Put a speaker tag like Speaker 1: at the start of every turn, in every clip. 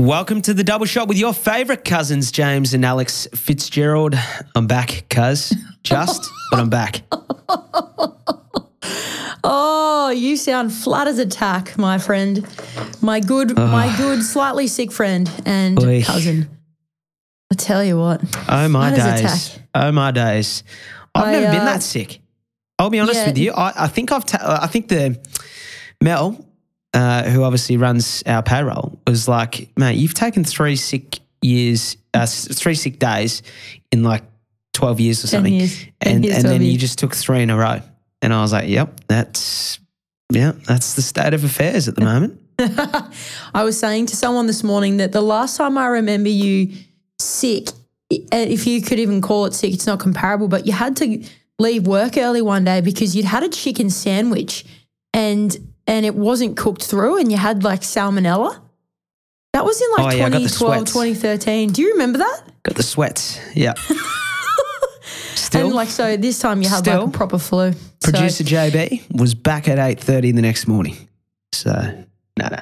Speaker 1: Welcome to the double shot with your favorite cousins, James and Alex Fitzgerald. I'm back, cuz. Just, but I'm back.
Speaker 2: Oh, you sound flat as a tack, my friend. My good, my good, slightly sick friend and
Speaker 1: Oy.
Speaker 2: cousin. I tell you what.
Speaker 1: Oh my
Speaker 2: Flat as a
Speaker 1: days.
Speaker 2: tack.
Speaker 1: Oh my days. I've
Speaker 2: I,
Speaker 1: never been
Speaker 2: uh,
Speaker 1: that sick. I'll be honest
Speaker 2: yeah.
Speaker 1: with you. I, I think I've. Ta- I think the Mel, uh, who obviously runs our payroll, was like, "Mate, you've taken three sick years, uh, three sick days in like twelve years or
Speaker 2: 10
Speaker 1: something,
Speaker 2: years. 10
Speaker 1: and
Speaker 2: years,
Speaker 1: and
Speaker 2: 12
Speaker 1: then you just took three in a row." And I was like, "Yep, that's yeah, that's the state of affairs at the moment."
Speaker 2: I was saying to someone this morning that the last time I remember you sick, if you could even call it sick, it's not comparable, but you had to leave work early one day because you'd had a chicken sandwich and and it wasn't cooked through and you had like salmonella. That was in like
Speaker 1: Oh, yeah, I got the
Speaker 2: 2012,
Speaker 1: sweats.
Speaker 2: 2013. Do you remember that?
Speaker 1: Got the sweats. Yeah. Still,
Speaker 2: and like so this time you had
Speaker 1: Still,
Speaker 2: like a proper flu. So-
Speaker 1: Producer JB was back at eight thirty the next morning. So no, no.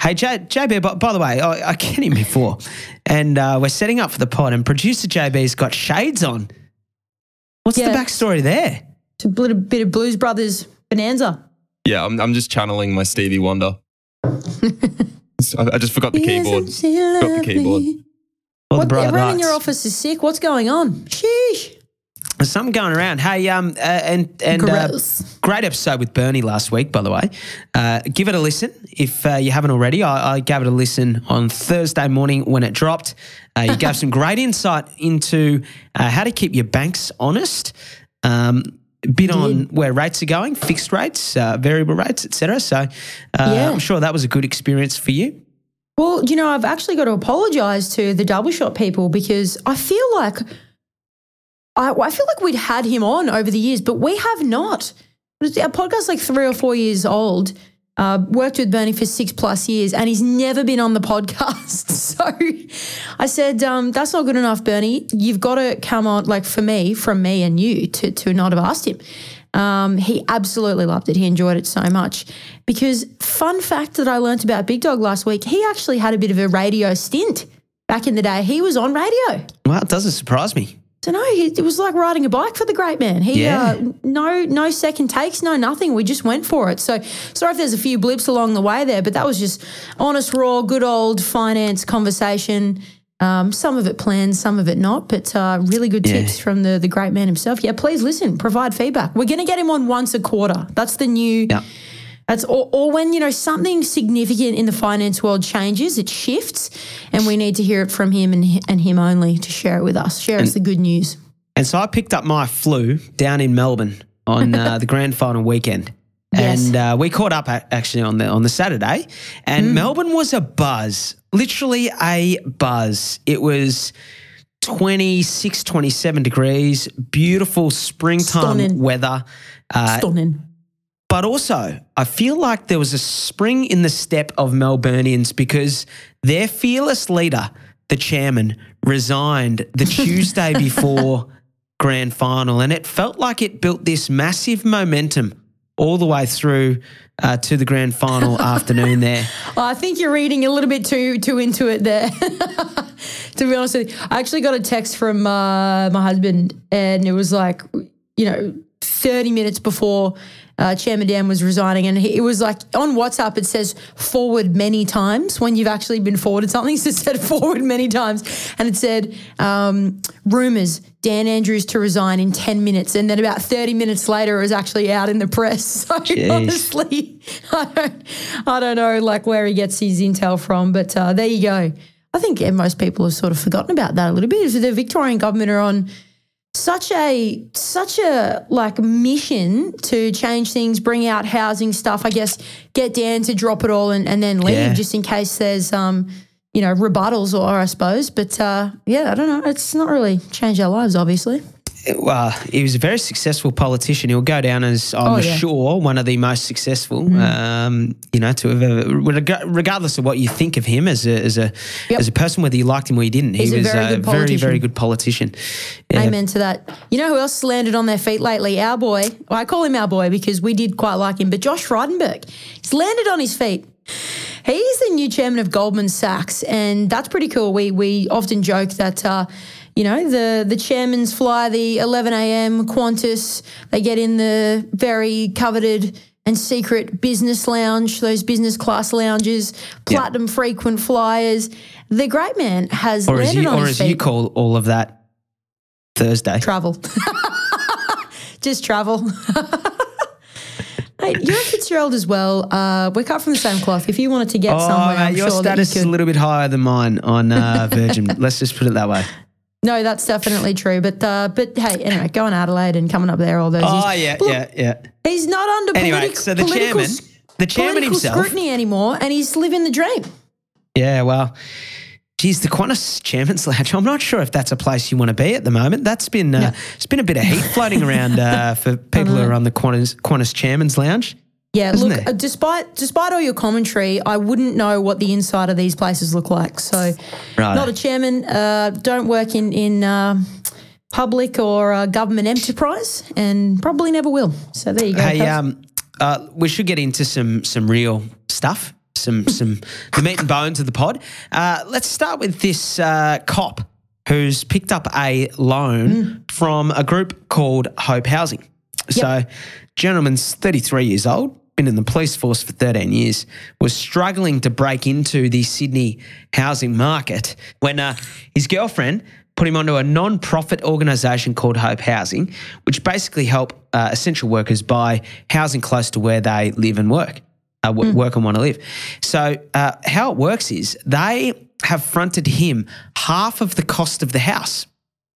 Speaker 1: Hey J, JB, by, by the way, I, I get him before, and uh, we're setting up for the pod, and producer JB's got shades on. What's
Speaker 2: Yeah.
Speaker 1: the backstory there?
Speaker 2: It's a bit of Blues Brothers bonanza.
Speaker 3: Yeah, I'm, I'm just channeling my Stevie Wonder. I, I just forgot the keyboard.
Speaker 2: Isn't she
Speaker 3: the keyboard.
Speaker 1: All
Speaker 2: What,
Speaker 1: the bright
Speaker 2: everyone in
Speaker 1: lights.
Speaker 2: your office is sick. What's going on? Sheesh.
Speaker 1: There's something going around. Hey, um, uh, and and uh,
Speaker 2: Gross.
Speaker 1: great episode with Bernie last week, by the way. Uh, give it a listen if uh, you haven't already. I, I gave it a listen on Thursday morning when it dropped. Uh, you gave some great insight into uh, how to keep your banks honest. Um, bit on where rates are going, fixed rates, uh, variable rates, etc. So uh,
Speaker 2: Yeah.
Speaker 1: I'm sure that was a good experience for you.
Speaker 2: Well, you know, I've actually got to apologise to the double shot people because I feel like I, I feel like we'd had him on over the years, but we have not. Our podcast's like three or four years old. Uh, worked with Bernie for six plus years, and he's never been on the podcast. So I said, um, "That's not good enough, Bernie. You've got to come on." Like for me, from me and you, to to not have asked him. Um, he absolutely loved it. He enjoyed it so much. Because fun fact that I learnt about Big Dog last week, he actually had a bit of a radio stint back in the day. He was on radio.
Speaker 1: Well, it doesn't surprise me.
Speaker 2: So no, he, it was like riding a bike for the great man. He
Speaker 1: Yeah.
Speaker 2: uh, no no second takes, no nothing. We just went for it. So sorry if there's a few blips along the way there, but that was just honest, raw, good old finance conversation. Um, some of it planned, some of it not, but uh, really good
Speaker 1: Yeah.
Speaker 2: tips from the the great man himself. Yeah, please listen, provide feedback. We're going to get him on once a quarter. That's the new.
Speaker 1: Yeah.
Speaker 2: That's or, or when you know something significant in the finance world changes, it shifts, and we need to hear it from him and and him only to share it with us. Share us the good news.
Speaker 1: And so I picked up my flu down in Melbourne on uh, the grand final weekend.
Speaker 2: Yes.
Speaker 1: And uh, we caught up actually on the on the Saturday, and Melbourne was a buzz, literally a buzz. It was 26, 27 degrees, beautiful springtime
Speaker 2: Stunning.
Speaker 1: weather. Uh,
Speaker 2: Stunning.
Speaker 1: But also, I feel like there was a spring in the step of Melburnians because their fearless leader, the chairman, resigned the Tuesday before grand final. And it felt like it built this massive momentum all the way through uh, to the grand final afternoon there.
Speaker 2: Oh, I think you're reading a little bit too too into it there. to be honest with you, I actually got a text from uh, my husband, and it was like, you know, 30 minutes before uh, Chairman Dan was resigning, and he, it was like on WhatsApp it says forward many times when you've actually been forwarded something. So it said forward many times, and it said um, rumors Dan Andrews to resign in 10 minutes, and then about 30 minutes later it was actually out in the press. So honestly, I don't, I don't know like where he gets his intel from, but uh, there you go. I think most people have sort of forgotten about that a little bit. If the Victorian government are on such a such a like mission to change things, bring out housing stuff. I guess get Dan to drop it all and, and then leave
Speaker 1: Yeah.
Speaker 2: just in case there's um you know rebuttals or I suppose. But uh, yeah, I don't know. It's not really changed our lives, obviously.
Speaker 1: Well, he was a very successful politician. He'll go down as, I'm
Speaker 2: Oh, yeah.
Speaker 1: sure, one of the most successful. Um, you know, to have ever, regardless of what you think of him as a as a
Speaker 2: Yep.
Speaker 1: as a person, whether you liked him or you didn't,
Speaker 2: He's
Speaker 1: he was
Speaker 2: very
Speaker 1: a very very good politician. Yeah.
Speaker 2: Amen to that. You know who else landed on their feet lately? Our boy. Well, I call him our boy because we did quite like him, but Josh Frydenberg. He's landed on his feet. He's the new chairman of Goldman Sachs, and that's pretty cool. We we often joke that. Uh, you know the the chairmans fly the 11 a.m. Qantas. They get in the very coveted and secret business lounge, those business class lounges, platinum frequent flyers. The great man has
Speaker 1: Or as
Speaker 2: landed
Speaker 1: you,
Speaker 2: on
Speaker 1: or
Speaker 2: his
Speaker 1: as you call all of that, Thursday.
Speaker 2: travel. Just travel. Hey, you're a Fitzgerald as well. Uh, we're cut from the same cloth. If you wanted to get
Speaker 1: Oh,
Speaker 2: somewhere,
Speaker 1: mate, your
Speaker 2: sure
Speaker 1: status
Speaker 2: that
Speaker 1: is
Speaker 2: you
Speaker 1: a little bit higher than mine on uh, Virgin. Let's just put it that way.
Speaker 2: No, that's definitely true. But uh, but hey, anyway, going Adelaide and coming up there all those
Speaker 1: Oh,
Speaker 2: years.
Speaker 1: yeah,
Speaker 2: Look,
Speaker 1: yeah, yeah.
Speaker 2: He's not under
Speaker 1: Anyway,
Speaker 2: political,
Speaker 1: so the
Speaker 2: political
Speaker 1: chairman, the chairman
Speaker 2: political
Speaker 1: himself.
Speaker 2: scrutiny anymore, and he's living the dream.
Speaker 1: Yeah, well, geez, the Qantas Chairman's Lounge. I'm not sure if that's a place you want to be at the moment. That's been uh,
Speaker 2: No.
Speaker 1: it's been a bit of heat floating around uh, for people who are on the Qantas, Qantas Chairman's Lounge.
Speaker 2: Yeah,
Speaker 1: Isn't
Speaker 2: look, uh, despite despite all your commentary, I wouldn't know what the inside of these places look like. So,
Speaker 1: Right.
Speaker 2: not a chairman, uh, don't work in in uh, public or uh, government enterprise, and probably never will. So there you go.
Speaker 1: Hey, um, uh, we should get into some some real stuff, some some the meat and bones of the pod. Uh, let's start with this uh, cop who's picked up a loan from a group called Hope Housing. So, gentleman's 33 years old, been in the police force for 13 years, was struggling to break into the Sydney housing market when uh, his girlfriend put him onto a non-profit organisation called Hope Housing, which basically help uh, essential workers buy housing close to where they live and work, uh, w- work and want to live. So uh, how it works is they have fronted him half of the cost of the house.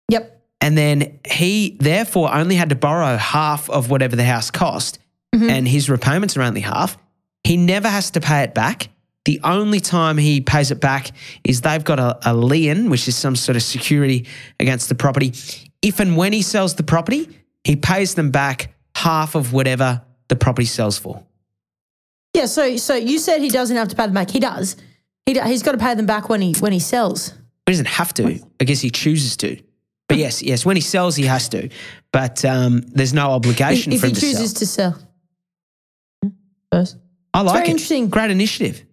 Speaker 2: yep.
Speaker 1: And then he therefore only had to borrow half of whatever the house cost, and his repayments are only half. He never has to pay it back. The only time he pays it back is they've got a, a lien, which is some sort of security against the property. If and when he sells the property, he pays them back half of whatever the property sells for.
Speaker 2: Yeah. So so you said he doesn't have to pay them back. He does. He he's got to pay them back when he when he sells.
Speaker 1: He doesn't have to. I guess he chooses to. But yes, yes, when he sells, he has to. But um, there's no obligation
Speaker 2: if
Speaker 1: for
Speaker 2: he
Speaker 1: him to sell.
Speaker 2: chooses to sell. First.
Speaker 1: I like
Speaker 2: very
Speaker 1: it.
Speaker 2: interesting.
Speaker 1: Great initiative.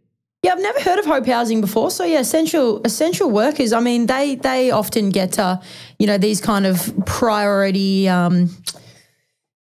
Speaker 2: Yeah, I've never heard of Hope Housing before. So yeah, essential essential workers. I mean, they they often get uh, you know, these kind of priority um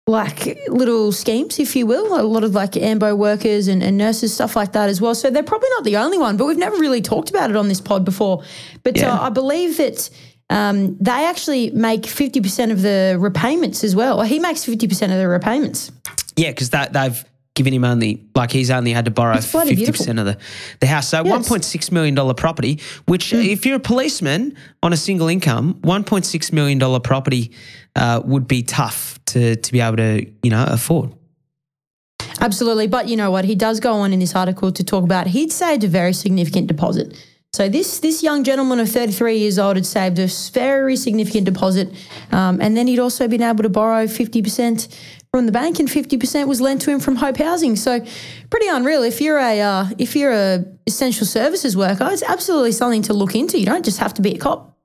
Speaker 2: like little schemes, if you will, a lot of like AMBO workers and, and nurses, stuff like that as well. So they're probably not the only one, but we've never really talked about it on this pod before. But
Speaker 1: Yeah.
Speaker 2: uh, I believe that um, they actually make 50% of the repayments as well. Or he makes 50% of the repayments.
Speaker 1: Yeah, because that they've given him only like he's only had to borrow fifty percent of the the house. So
Speaker 2: Yes.
Speaker 1: one point six million dollar property, which
Speaker 2: Hmm.
Speaker 1: if you're a policeman on a single income, one point six million dollar property uh, would be tough to to be able to you know afford.
Speaker 2: Absolutely. But you know what? He does go on in this article to talk about he'd saved a very significant deposit. So this this young gentleman of 33 years old had saved a very significant deposit. Um, and then he'd also been able to borrow 50% from the bank and 50% was lent to him from Hope Housing. So pretty unreal. If you're a uh, if you're a essential services worker, it's absolutely something to look into. You don't just have to be a cop.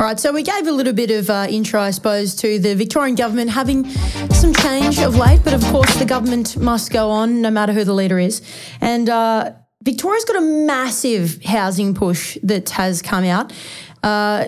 Speaker 2: All right, so we gave a little bit of uh, intro, I suppose, to the Victorian government having some change of late, but of course the government must go on no matter who the leader is. And uh, Victoria's got a massive housing push that has come out. Uh,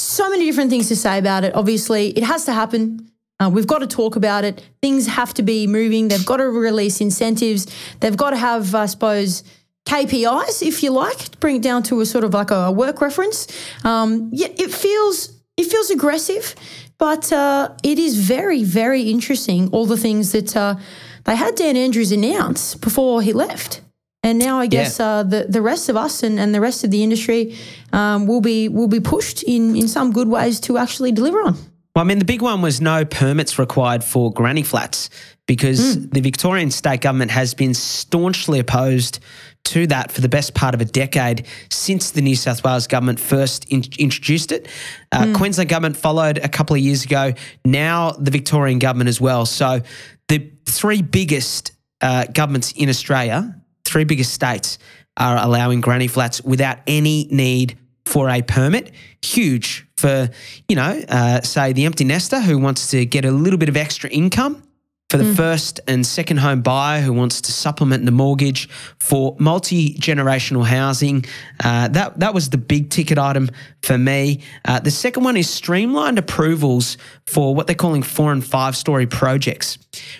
Speaker 2: so many different things to say about it. Obviously, it has to happen. Uh, we've got to talk about it. Things have to be moving. They've got to release incentives. They've got to have, I suppose, KPIs, if you like, to bring it down to a sort of like a work reference. Um, yeah, it feels it feels aggressive, but uh, it is very very interesting. All the things that uh, they had Dan Andrews announce before he left. And now I guess uh, the the rest of us and, and the rest of the industry um, will be will be pushed in in some good ways to actually deliver on.
Speaker 1: Well, I mean, the big one was no permits required for granny flats because
Speaker 2: Hmm.
Speaker 1: the Victorian state government has been staunchly opposed to that for the best part of a decade since the New South Wales government first in- introduced it. Uh,
Speaker 2: Hmm.
Speaker 1: Queensland government followed a couple of years ago. Now the Victorian government as well. So the three biggest uh, governments in Australia, three biggest states, are allowing granny flats without any need for a permit. Huge for, you know, uh, say the empty nester who wants to get a little bit of extra income for the first and second home buyer who wants to supplement the mortgage for multi generational housing. Uh, that that was the big ticket item for me. Uh, the second one is streamlined approvals for what they're calling four and five story projects,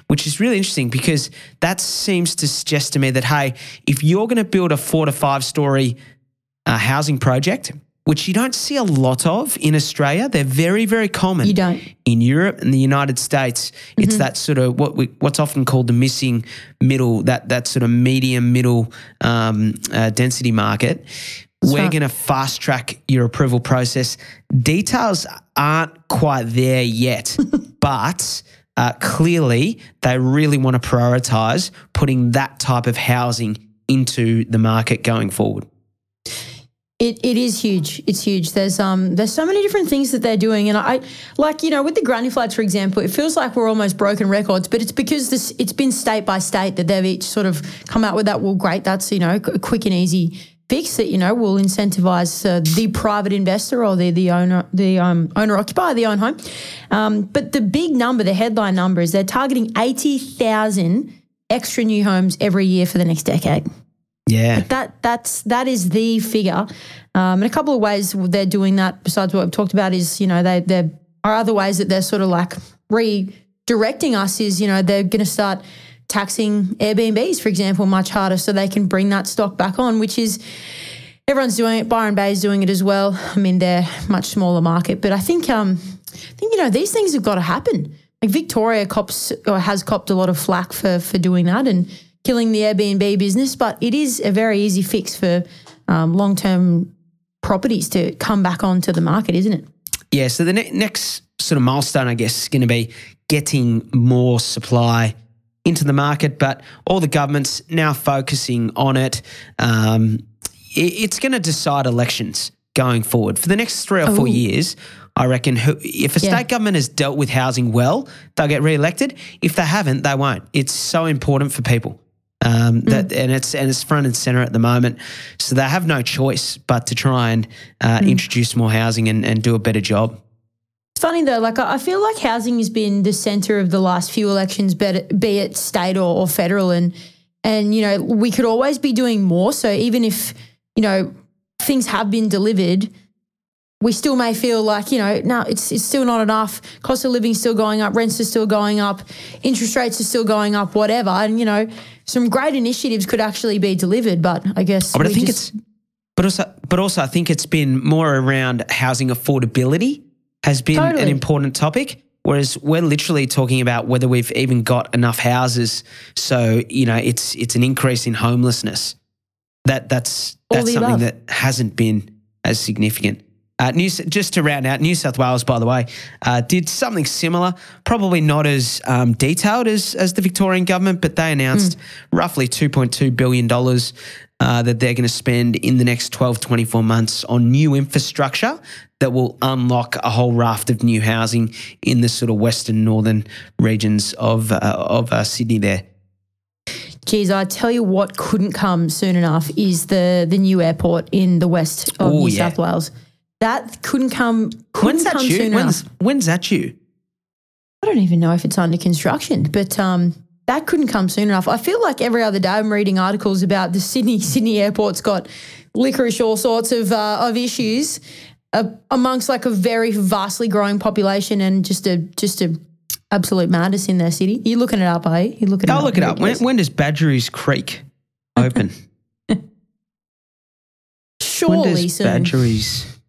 Speaker 1: which is really interesting because that seems to suggest to me that hey, if you're going to build a four to five story uh, housing project, which you don't see a lot of in Australia. They're very, very common.
Speaker 2: You don't.
Speaker 1: in Europe and the United States. It's that sort of what we, what's often called the missing middle, that that sort of medium middle um, uh, density market. We're
Speaker 2: right.
Speaker 1: going to fast track your approval process. Details aren't quite there yet, but. Uh, clearly, they really want to prioritize putting that type of housing into the market going forward.
Speaker 2: It, it is huge. It's huge. There's um there's so many different things that they're doing, and I like you know with the granny flats for example, it feels like we're almost broken records, but it's because this it's been state by state that they've each sort of come out with that. Well, great, that's you know a quick and easy fix that you know will incentivize uh, the private investor or the the owner the um, owner occupier the own home. Um, but the big number, the headline number, is they're targeting eighty thousand extra new homes every year for the next decade
Speaker 1: Yeah.
Speaker 2: that that's that is the figure. Um, and a couple of ways they're doing that besides what we've talked about is you know they there are other ways that they're sort of like redirecting us is you know they're going to start taxing Airbnbs for example much harder so they can bring that stock back on, which is everyone's doing it. Byron Bay is doing it as well. I mean they're much smaller market, but I think um I think you know these things have got to happen. Like Victoria cops or has copped a lot of flack for for doing that and killing the Airbnb business, but it is a very easy fix for um, long term properties to come back onto the market, isn't it?
Speaker 1: Yeah, so the ne- next sort of milestone, I guess, is going to be getting more supply into the market, but all the governments now focusing on it. Um, it it's going to decide elections going forward for the next three or four
Speaker 2: Ooh.
Speaker 1: years. I reckon who, if a
Speaker 2: Yeah.
Speaker 1: state government has dealt with housing well, they'll get re-elected. If they haven't, they won't. It's so important for people. Um, that and it's and it's front and center at the moment, so they have no choice but to try and uh, introduce more housing and, and do a better job.
Speaker 2: It's funny though, like I I feel like housing has been the center of the last few elections, be it, be it state or, or federal, and and you know we could always be doing more. So even if you know things have been delivered, we still may feel like you know no, it's it's still not enough. Cost of living still going up, rents are still going up, interest rates are still going up, whatever. And you know some great initiatives could actually be delivered, but I guess.
Speaker 1: Oh, but I think
Speaker 2: just-
Speaker 1: it's, but also, but also, I think it's been more around housing affordability has been an important topic. Whereas we're literally talking about whether we've even got enough houses. So you know, it's it's an increase in homelessness. That that's that's something
Speaker 2: above.
Speaker 1: that hasn't been as significant. Uh, New, just to round out, New South Wales, by the way, uh, did something similar. Probably not as um, detailed as as the Victorian government, but they announced roughly two point two billion dollars uh, that they're going to spend in the next 12, 24 months on new infrastructure that will unlock a whole raft of new housing in the sort of western northern regions of uh, of uh, Sydney. There,
Speaker 2: Geez, I tell you what couldn't come soon enough is the the new airport in the west of
Speaker 1: Ooh,
Speaker 2: New
Speaker 1: yeah.
Speaker 2: South Wales. That couldn't come. Couldn't
Speaker 1: when's that
Speaker 2: come
Speaker 1: due?
Speaker 2: soon
Speaker 1: When's when's that due?
Speaker 2: I don't even know if it's under construction, but um, that couldn't come soon enough. I feel like every other day I'm reading articles about the Sydney Sydney airport's got licorice, all sorts of uh, of issues uh, amongst like a very vastly growing population and just a just a absolute madness in their city. You're looking it up, are you? You looking?
Speaker 1: I'll look it up. When, when does Badgerys Creek open? when
Speaker 2: Surely
Speaker 1: does
Speaker 2: soon.
Speaker 1: Badgerys?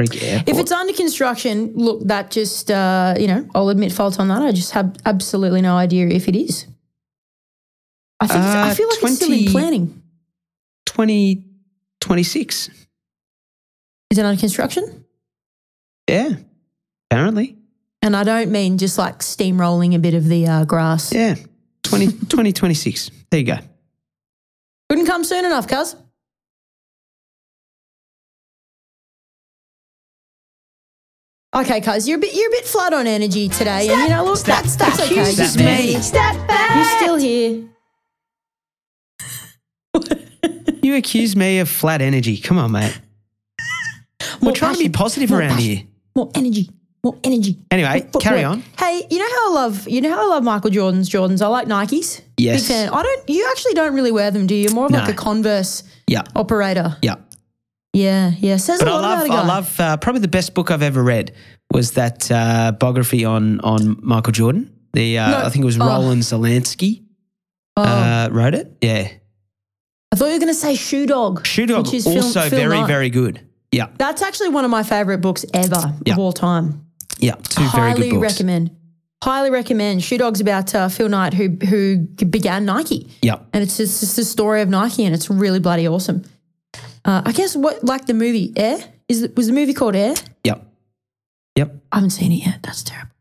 Speaker 2: If it's under construction, look, that just, uh, you know, I'll admit fault on that. I just have absolutely no idea if it is. I think it's- I
Speaker 1: Uh,
Speaker 2: feel like it's still in planning.
Speaker 1: 2026.
Speaker 2: Is it under construction?
Speaker 1: yeah, apparently.
Speaker 2: And I don't mean just like steamrolling a bit of the uh, grass.
Speaker 1: Yeah, 20, 2026. There you go.
Speaker 2: Couldn't come soon enough, cuz. Okay, cuz you're a bit you're a bit flat on energy today, and you know, look, that's that's okay.
Speaker 1: That's
Speaker 2: You're
Speaker 1: me.
Speaker 2: still- You're still here.
Speaker 1: You accuse me of flat energy. Come on, mate. We're
Speaker 2: More
Speaker 1: trying to be positive
Speaker 2: more
Speaker 1: around
Speaker 2: passion,
Speaker 1: here.
Speaker 2: More energy. more energy.
Speaker 1: Anyway,
Speaker 2: Footwork.
Speaker 1: carry on.
Speaker 2: Hey, you know how I love you know how I love Michael Jordan's Jordans. I like Nikes.
Speaker 1: Yes.
Speaker 2: Big fan. I don't. You actually don't really wear them, do you? You're more of like a Converse
Speaker 1: Yeah,
Speaker 2: operator.
Speaker 1: yeah.
Speaker 2: Yeah, yeah. Says
Speaker 1: But
Speaker 2: a
Speaker 1: I
Speaker 2: lot
Speaker 1: love,
Speaker 2: about a guy.
Speaker 1: I love. Uh, probably the best book I've ever read was that uh, biography on on Michael Jordan. The uh,
Speaker 2: No.
Speaker 1: I think it was
Speaker 2: Oh.
Speaker 1: Roland Zelensky
Speaker 2: Oh,
Speaker 1: uh, wrote it. Yeah,
Speaker 2: I thought you were going to say Shoe Dog.
Speaker 1: Shoe Dog
Speaker 2: which is Phil-
Speaker 1: also
Speaker 2: Phil
Speaker 1: very
Speaker 2: Knight.
Speaker 1: very good. Yeah,
Speaker 2: That's actually one of my favorite books ever
Speaker 1: Yeah.
Speaker 2: of all time.
Speaker 1: yeah. Two very
Speaker 2: Highly
Speaker 1: good books.
Speaker 2: Highly recommend. Highly recommend. Shoe Dog's about uh, Phil Knight, who who began Nike,
Speaker 1: Yeah,
Speaker 2: and it's just, it's just the story of Nike, and it's really bloody awesome. Uh, I guess what like the movie Air is it, was the movie called Air?
Speaker 1: yeah, yep.
Speaker 2: I haven't seen it yet. That's terrible.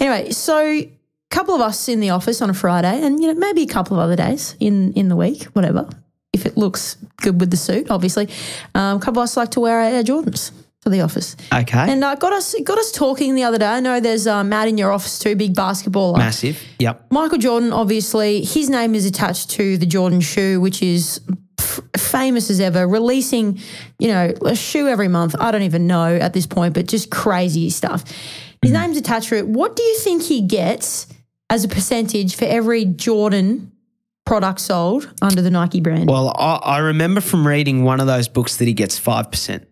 Speaker 2: Anyway, so a couple of us in the office on a Friday, and you know maybe a couple of other days in in the week, whatever. If it looks good with the suit, obviously, um, a couple of us like to wear our Air Jordans for the office.
Speaker 1: Okay,
Speaker 2: And uh, got us got us talking the other day. I know there's uh, Matt in your office too, big basketballer.
Speaker 1: massive. Yep.
Speaker 2: Michael Jordan, obviously, his name is attached to the Jordan shoe, which is f- famous as ever, releasing, you know, a shoe every month. I don't even know at this point, but just crazy stuff. His mm-hmm. name's attached to it. What do you think he gets as a percentage for every Jordan product sold under the Nike brand?
Speaker 1: Well, I, I remember from reading one of those books that he gets five percent.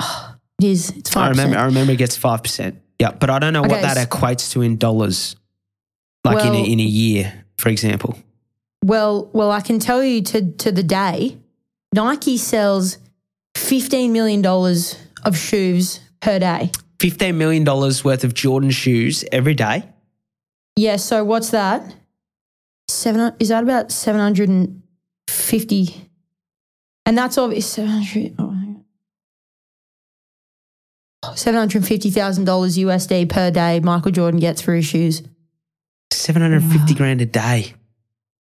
Speaker 2: it is. It's 5%.
Speaker 1: I remember. I remember he gets five percent. Yeah, but I don't know what that
Speaker 2: s-
Speaker 1: equates to in dollars, like in a, in a year, for example.
Speaker 2: Well, well, I can tell you to to the day, Nike sells fifteen million dollars of shoes per day.
Speaker 1: Fifteen million dollars worth of Jordan shoes every day.
Speaker 2: Yeah. So what's that? Seven is that about seven hundred and fifty? And that's obviously seven hundred. Oh, $750,000 USD per day. Michael Jordan gets for his shoes.
Speaker 1: Seven hundred and fifty grand a day.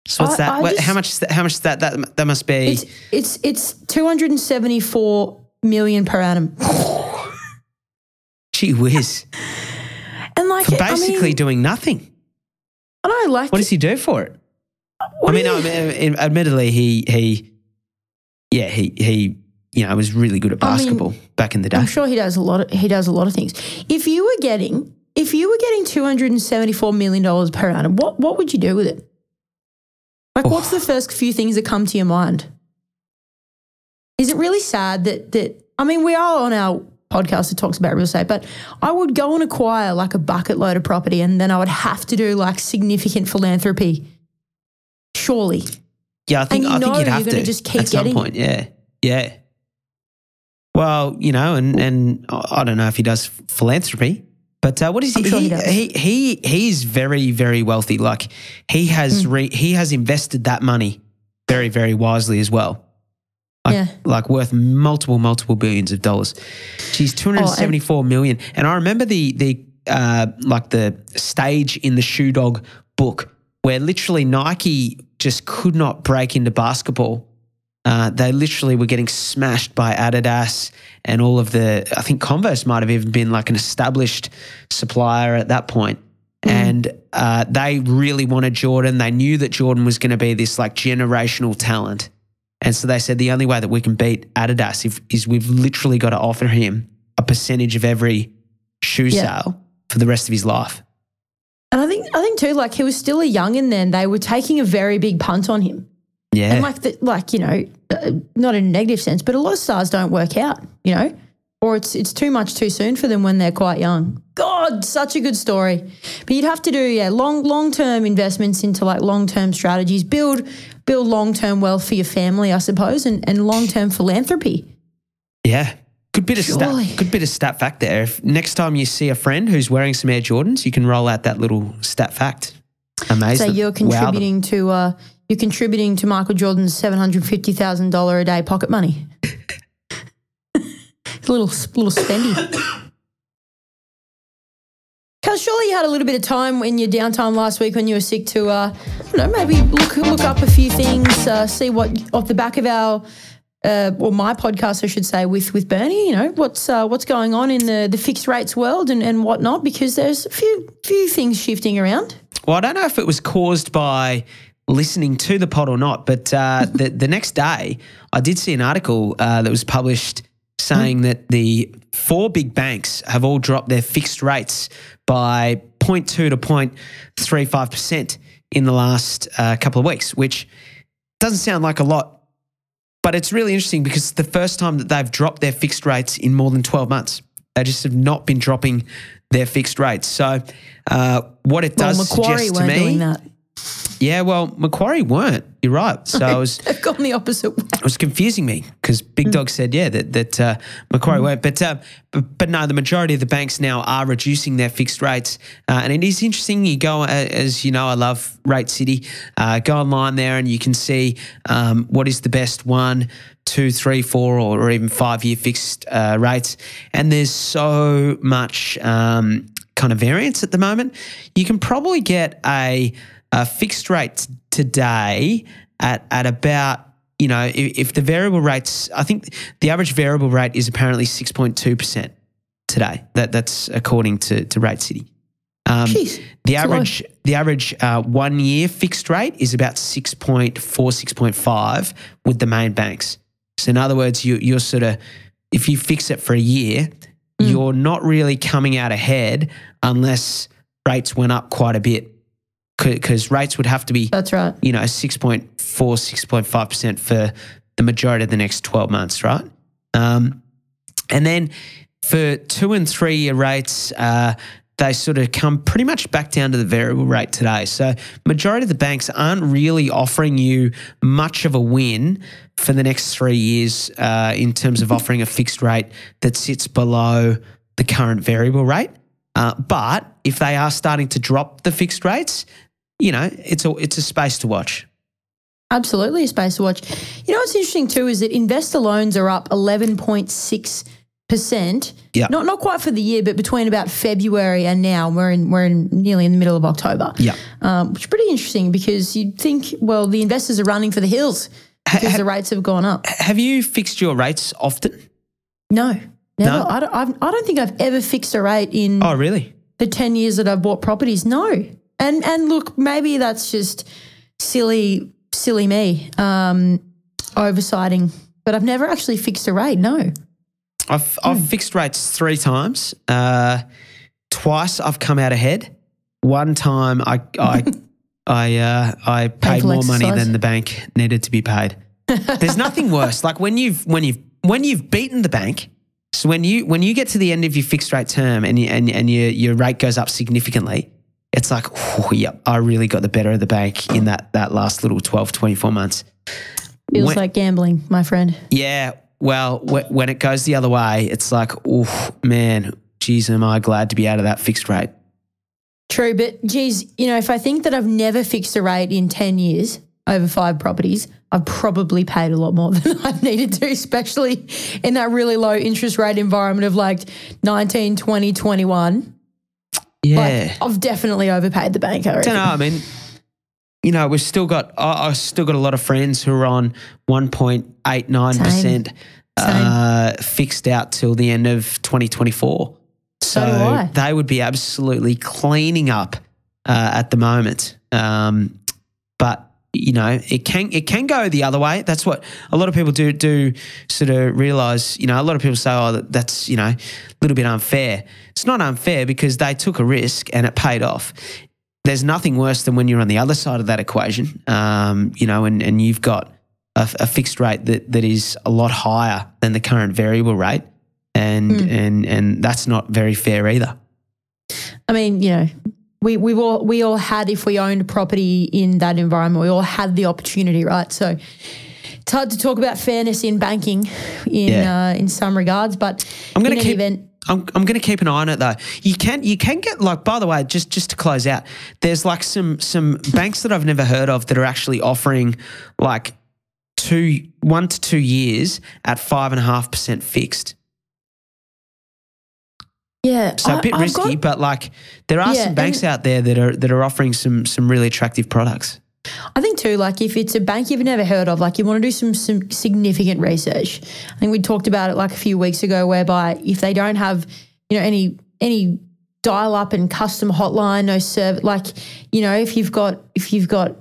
Speaker 1: So what's
Speaker 2: I-
Speaker 1: that?
Speaker 2: I
Speaker 1: what,
Speaker 2: just-
Speaker 1: how much? Is that, how much that? That that must be.
Speaker 2: It's it's it's two hundred and seventy four million per annum.
Speaker 1: gee whiz!
Speaker 2: And like
Speaker 1: For
Speaker 2: I
Speaker 1: basically
Speaker 2: mean,
Speaker 1: doing nothing.
Speaker 2: I don't like.
Speaker 1: What does he do for it? I mean, I mean, admittedly, he he, yeah, he he, you know, was really good at
Speaker 2: I mean,
Speaker 1: basketball back in the day.
Speaker 2: I'm sure he does a lot. Of, he does a lot of things. If you were getting, if you were getting two hundred and seventy four million dollars per annum, what what would you do with it? Like, oh. what's the first few things that come to your mind? Is it really sad that that I mean, we are on our podcast that talks about real estate, but I would go and acquire like a bucket load of property, and then I would have to do like significant philanthropy. Surely,
Speaker 1: Yeah, I think
Speaker 2: you
Speaker 1: I think you'd have to
Speaker 2: just keep
Speaker 1: at some
Speaker 2: getting
Speaker 1: point. Yeah, yeah. Well, you know, and and I don't know if he does philanthropy, but uh, what is he?
Speaker 2: Sure he
Speaker 1: he, he he he's very very wealthy. Like he has
Speaker 2: Hmm.
Speaker 1: re, he has invested that money very very wisely as well. Like,
Speaker 2: Yeah.
Speaker 1: like worth multiple multiple billions of dollars. She's two hundred seventy four million, and I remember the the uh, like the stage in the Shoe Dog book where literally Nike just could not break into basketball. Uh, they literally were getting smashed by Adidas and all of the. I think Converse might have even been like an established supplier at that point. And uh, they really wanted Jordan. They knew that Jordan was going to be this like generational talent. And so they said the only way that we can beat Adidas if, is we've literally got to offer him a percentage of every shoe
Speaker 2: Yeah.
Speaker 1: sale for the rest of his life.
Speaker 2: and I think I think too, like he was still a young, youngin then. They were taking a very big punt on him.
Speaker 1: Yeah.
Speaker 2: And like, the, like you know, uh, not in a negative sense, but a lot of stars don't work out, you know, or it's it's too much too soon for them when they're quite young. God, such a good story. But you'd have to do yeah long long term investments into like long term strategies, build build long term wealth for your family, I suppose, and and long term philanthropy.
Speaker 1: Yeah. Good bit of
Speaker 2: Surely.
Speaker 1: stat. Good bit of stat fact there. If next time you see a friend who's wearing some Air Jordans, you can roll out that little stat fact. Amazing.
Speaker 2: So you're contributing to uh, you're contributing to Michael Jordan's seven hundred fifty thousand dollar a day pocket money. it's a little little spendy. Because surely you had a little bit of time in your downtime last week when you were sick to, uh, I don't know, maybe look look up a few things, uh, see what off the back of our, uh, or my podcast, I should say, with with Bernie. You know, what's uh, what's going on in the the fixed rates world and and whatnot, because there's a few few things shifting around.
Speaker 1: Well, I don't know if it was caused by listening to the pod or not, but uh, the, the next day I did see an article uh, that was published saying that the four big banks have all dropped their fixed rates by 0.2 to 0.35% in the last uh, couple of weeks, which doesn't sound like a lot, but it's really interesting because it's the first time that they've dropped their fixed rates in more than 12 months. They just have not been dropping their fixed rates. So, uh, what it
Speaker 2: Well,
Speaker 1: does
Speaker 2: Macquarie
Speaker 1: suggest to me. Yeah, well, Macquarie weren't. You're right. So I was
Speaker 2: They've gone the opposite way.
Speaker 1: it was confusing me because Big Dog said, yeah, that that uh, Macquarie won't. But, uh, but but no, the majority of the banks now are reducing their fixed rates, uh, and it is interesting. You go uh, as you know, I love Rate City. Uh, go online there, and you can see um, what is the best one, two, three, four, or, or even five year fixed uh, rates. And there's so much um, kind of variance at the moment. You can probably get a, a fixed rates today at at about you know, if, if the variable rates, I think the average variable rate is apparently 6.2% today. That That's according to, to Rate City. Um,
Speaker 2: Jeez,
Speaker 1: the
Speaker 2: that's a lot.
Speaker 1: average, the average uh, one year fixed rate is about 6.4, 6.5 with the main banks. So in other words, you, you're sort of, if you fix it for a year,
Speaker 2: Mm.
Speaker 1: you're not really coming out ahead unless rates went up quite a bit because rates would have to be
Speaker 2: That's right.
Speaker 1: you know, 6.4, 6.5% for the majority of the next 12 months, right? Um, and then for two and three year rates, uh, they sort of come pretty much back down to the variable rate today. So majority of the banks aren't really offering you much of a win for the next three years uh, in terms of offering a fixed rate that sits below the current variable rate. Uh, but if they are starting to drop the fixed rates, you know, it's a it's a space to watch.
Speaker 2: Absolutely a space to watch. You know what's interesting too is that investor loans are up 11.6%.
Speaker 1: Yeah.
Speaker 2: Not not quite for the year, but between about February and now, we're in we're in nearly in the middle of October.
Speaker 1: Yeah.
Speaker 2: Um, which is pretty interesting because you'd think, well, the investors are running for the hills because the rates have gone up.
Speaker 1: Have you fixed your rates often?
Speaker 2: No. Never.
Speaker 1: No?
Speaker 2: I, don't, I've, I don't think I've ever fixed a rate in
Speaker 1: Oh, really?
Speaker 2: the 10 years that I've bought properties. No. And and look, maybe that's just silly, silly me, um, oversighting. But I've never actually fixed a rate. No.
Speaker 1: I've I've fixed rates three times. Uh, twice I've come out ahead. One time I I I uh, I paid more money than the bank needed to be paid. There's nothing worse. Like when you've when you've when you've beaten the bank. So when you when you get to the end of your fixed rate term and you, and and your your rate goes up significantly, it's like, oh, yep, I really got the better of the bank in that that last little 12, 24 months.
Speaker 2: Feels
Speaker 1: When-
Speaker 2: like gambling, my friend.
Speaker 1: Yeah. Well, wh- when it goes the other way, it's like, oh man, geez, am I glad to be out of that fixed rate?
Speaker 2: True, but geez, you know, if I think that I've never fixed a rate in 10 years over five properties, I've probably paid a lot more than I've needed to, especially in that really low interest rate environment of like 19, 20, 21.
Speaker 1: Yeah.
Speaker 2: Like, I've definitely overpaid the bank. I
Speaker 1: I don't know. I mean, you know, we've still got, I, I've still got a lot of friends who are on 1.89% uh, fixed out till the end of 2024. So,
Speaker 2: do I.
Speaker 1: they would be absolutely cleaning up uh, at the moment. Um, but you know, it can it can go the other way. That's what a lot of people do do sort of realize. You know, a lot of people say, "Oh, that's you know, a little bit unfair." It's not unfair because they took a risk and it paid off. There's nothing worse than when you're on the other side of that equation. Um, you know, and and you've got a, a fixed rate that that is a lot higher than the current variable rate, and and and that's not very fair either.
Speaker 2: I mean, you know, we we all we all had if we owned property in that environment, we all had the opportunity, right? So it's hard to talk about fairness in banking in
Speaker 1: Yeah.
Speaker 2: uh, in some regards, but
Speaker 1: I'm going to keep.
Speaker 2: event,
Speaker 1: I'm, I'm going to keep an eye on it though. You can you can get like by the way just just to close out. There's like some some banks that I've never heard of that are actually offering like two one to two years at five and a half percent fixed.
Speaker 2: Yeah,
Speaker 1: So a
Speaker 2: I-
Speaker 1: bit
Speaker 2: I've
Speaker 1: risky,
Speaker 2: got-
Speaker 1: but like there are
Speaker 2: Yeah,
Speaker 1: some banks out there that are that are offering some some really attractive products.
Speaker 2: I think too, like if it's a bank you've never heard of, like you want to do some some significant research. I think we talked about it like a few weeks ago, whereby if they don't have, you know, any any dial up and custom hotline, no serve, like you know, if you've got if you've got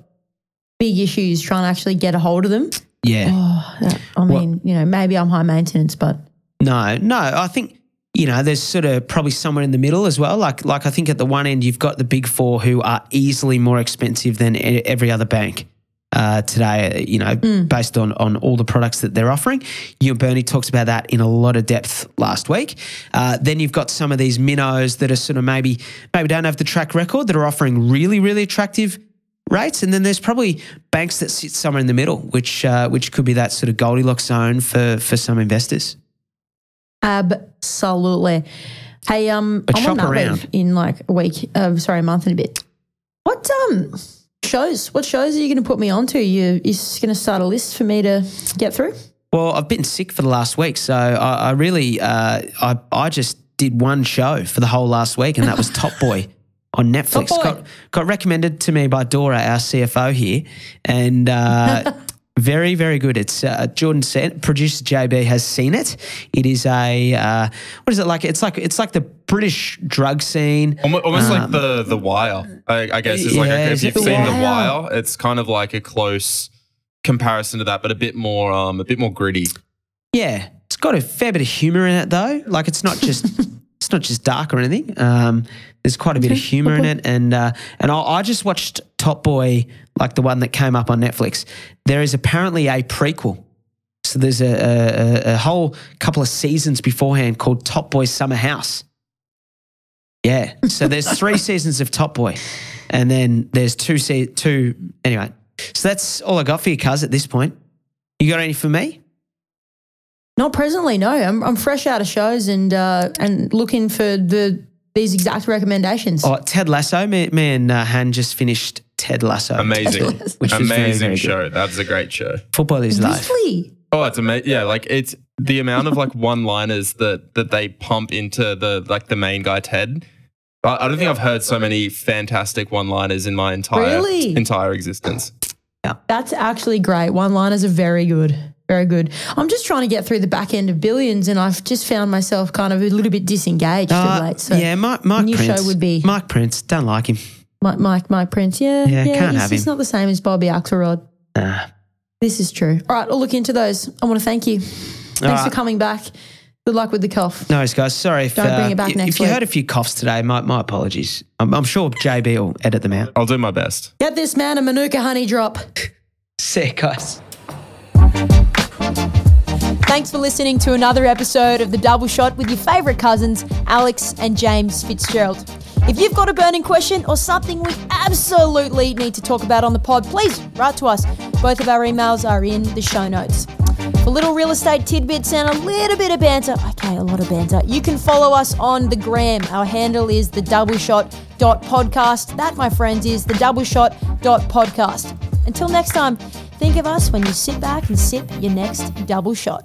Speaker 2: big issues trying to actually get a hold of them,
Speaker 1: Yeah.
Speaker 2: oh, that, I mean, you know, maybe I'm high maintenance, but
Speaker 1: No, no. I think you know there's sort of probably somewhere in the middle as well. Like like I think at the one end you've got the big four who are easily more expensive than every other bank. Uh, today, you know, based on on all the products that they're offering, you and Bernie talked about that in a lot of depth last week. Uh, then you've got some of these minnows that are sort of maybe maybe don't have the track record that are offering really really attractive rates, and then there's probably banks that sit somewhere in the middle, which uh, which could be that sort of Goldilocks zone for for some investors.
Speaker 2: Absolutely. Hey, um,
Speaker 1: But
Speaker 2: I'm on that in like a week. Uh, sorry, a month and a bit. What um shows? What shows are you going to put me onto? You you going to start a list for me to get through?
Speaker 1: Well, I've been sick for the last week, so I, I really uh, I I just did one show for the whole last week, and that was Top Boy on Netflix. Got got recommended to me by Dora, our CFO here, and. Uh, Very, very good. It's uh, Jordan said, producer JB has seen it. It is a uh, what is it like? It's like it's like the British drug scene.
Speaker 3: Almost, almost like the the Wire. I, I guess is like
Speaker 1: Um, yeah,
Speaker 3: a, if
Speaker 1: it
Speaker 3: you've
Speaker 1: The
Speaker 3: seen the
Speaker 2: Wire?
Speaker 3: Wire, it's kind of like a close comparison to that, but a bit more um a bit more gritty.
Speaker 1: Yeah, it's got a fair bit of humor in it though. Like it's not just it's not just dark or anything. Um, there's quite a bit of humor in it, and uh, and I, I just watched Top Boy, like the one that came up on Netflix. There is apparently a prequel. So there's a, a, a- whole couple of seasons beforehand called Top Boy Summer House. Yeah. So there's three seasons of Top Boy, and then there's two se- two anyway. So that's all I got for you, cuz at this point. You got any for me?
Speaker 2: Not presently, no. I'm, I'm fresh out of shows and uh, and looking for the these exact recommendations.
Speaker 1: Oh, Ted Lasso. Me, me and uh, Han just finished Ted Lasso.
Speaker 3: Amazing,
Speaker 1: Which was very,
Speaker 3: amazing
Speaker 1: very good.
Speaker 3: show. That's a great show.
Speaker 1: Football is life.
Speaker 2: really?
Speaker 3: Oh, it's amazing. Yeah, like it's the amount of like one-liners that that they pump into the like the main guy Ted. I, I don't think I've heard so many fantastic one-liners in my entire
Speaker 2: Really?
Speaker 3: entire existence.
Speaker 2: Yeah, That's actually great. One liners are very good. Very good. I'm just trying to get through the back end of billions, and I've just found myself kind of a little bit disengaged of
Speaker 1: Uh,
Speaker 2: late. So
Speaker 1: yeah, Mike, Mike
Speaker 2: new
Speaker 1: Prince.
Speaker 2: show would be-
Speaker 1: Mike Prince. Don't like him.
Speaker 2: Mike, Mike, Mike Prince. Yeah,
Speaker 1: Yeah,
Speaker 2: yeah.
Speaker 1: can't
Speaker 2: he's,
Speaker 1: have
Speaker 2: he's
Speaker 1: him.
Speaker 2: not the same as Bobby Axelrod.
Speaker 1: Nah.
Speaker 2: This is true. All right, I'll look into those. I want to thank you. Thanks
Speaker 1: All
Speaker 2: for coming back. Good luck with the cough.
Speaker 1: No, guys. Sorry if,
Speaker 2: Don't bring
Speaker 1: uh,
Speaker 2: it back
Speaker 1: if
Speaker 2: next
Speaker 1: you
Speaker 2: week.
Speaker 1: heard a few coughs today. My, my apologies. I'm, I'm sure JB will edit them out.
Speaker 3: I'll do my best.
Speaker 2: Get this man a Manuka honey drop.
Speaker 1: See you guys.
Speaker 4: Thanks for listening to another episode of The Double Shot with your favourite cousins, Alex and James Fitzgerald. If you've got a burning question or something we absolutely need to talk about on the pod, please write to us. Both of our emails are in the show notes. For little real estate tidbits and a little bit of banter, okay, a lot of banter, you can follow us on the gram. Our handle is the doubleshot.podcast. That, my friends, is the doubleshot.podcast. Until next time, think of us when you sit back and sip your next double shot.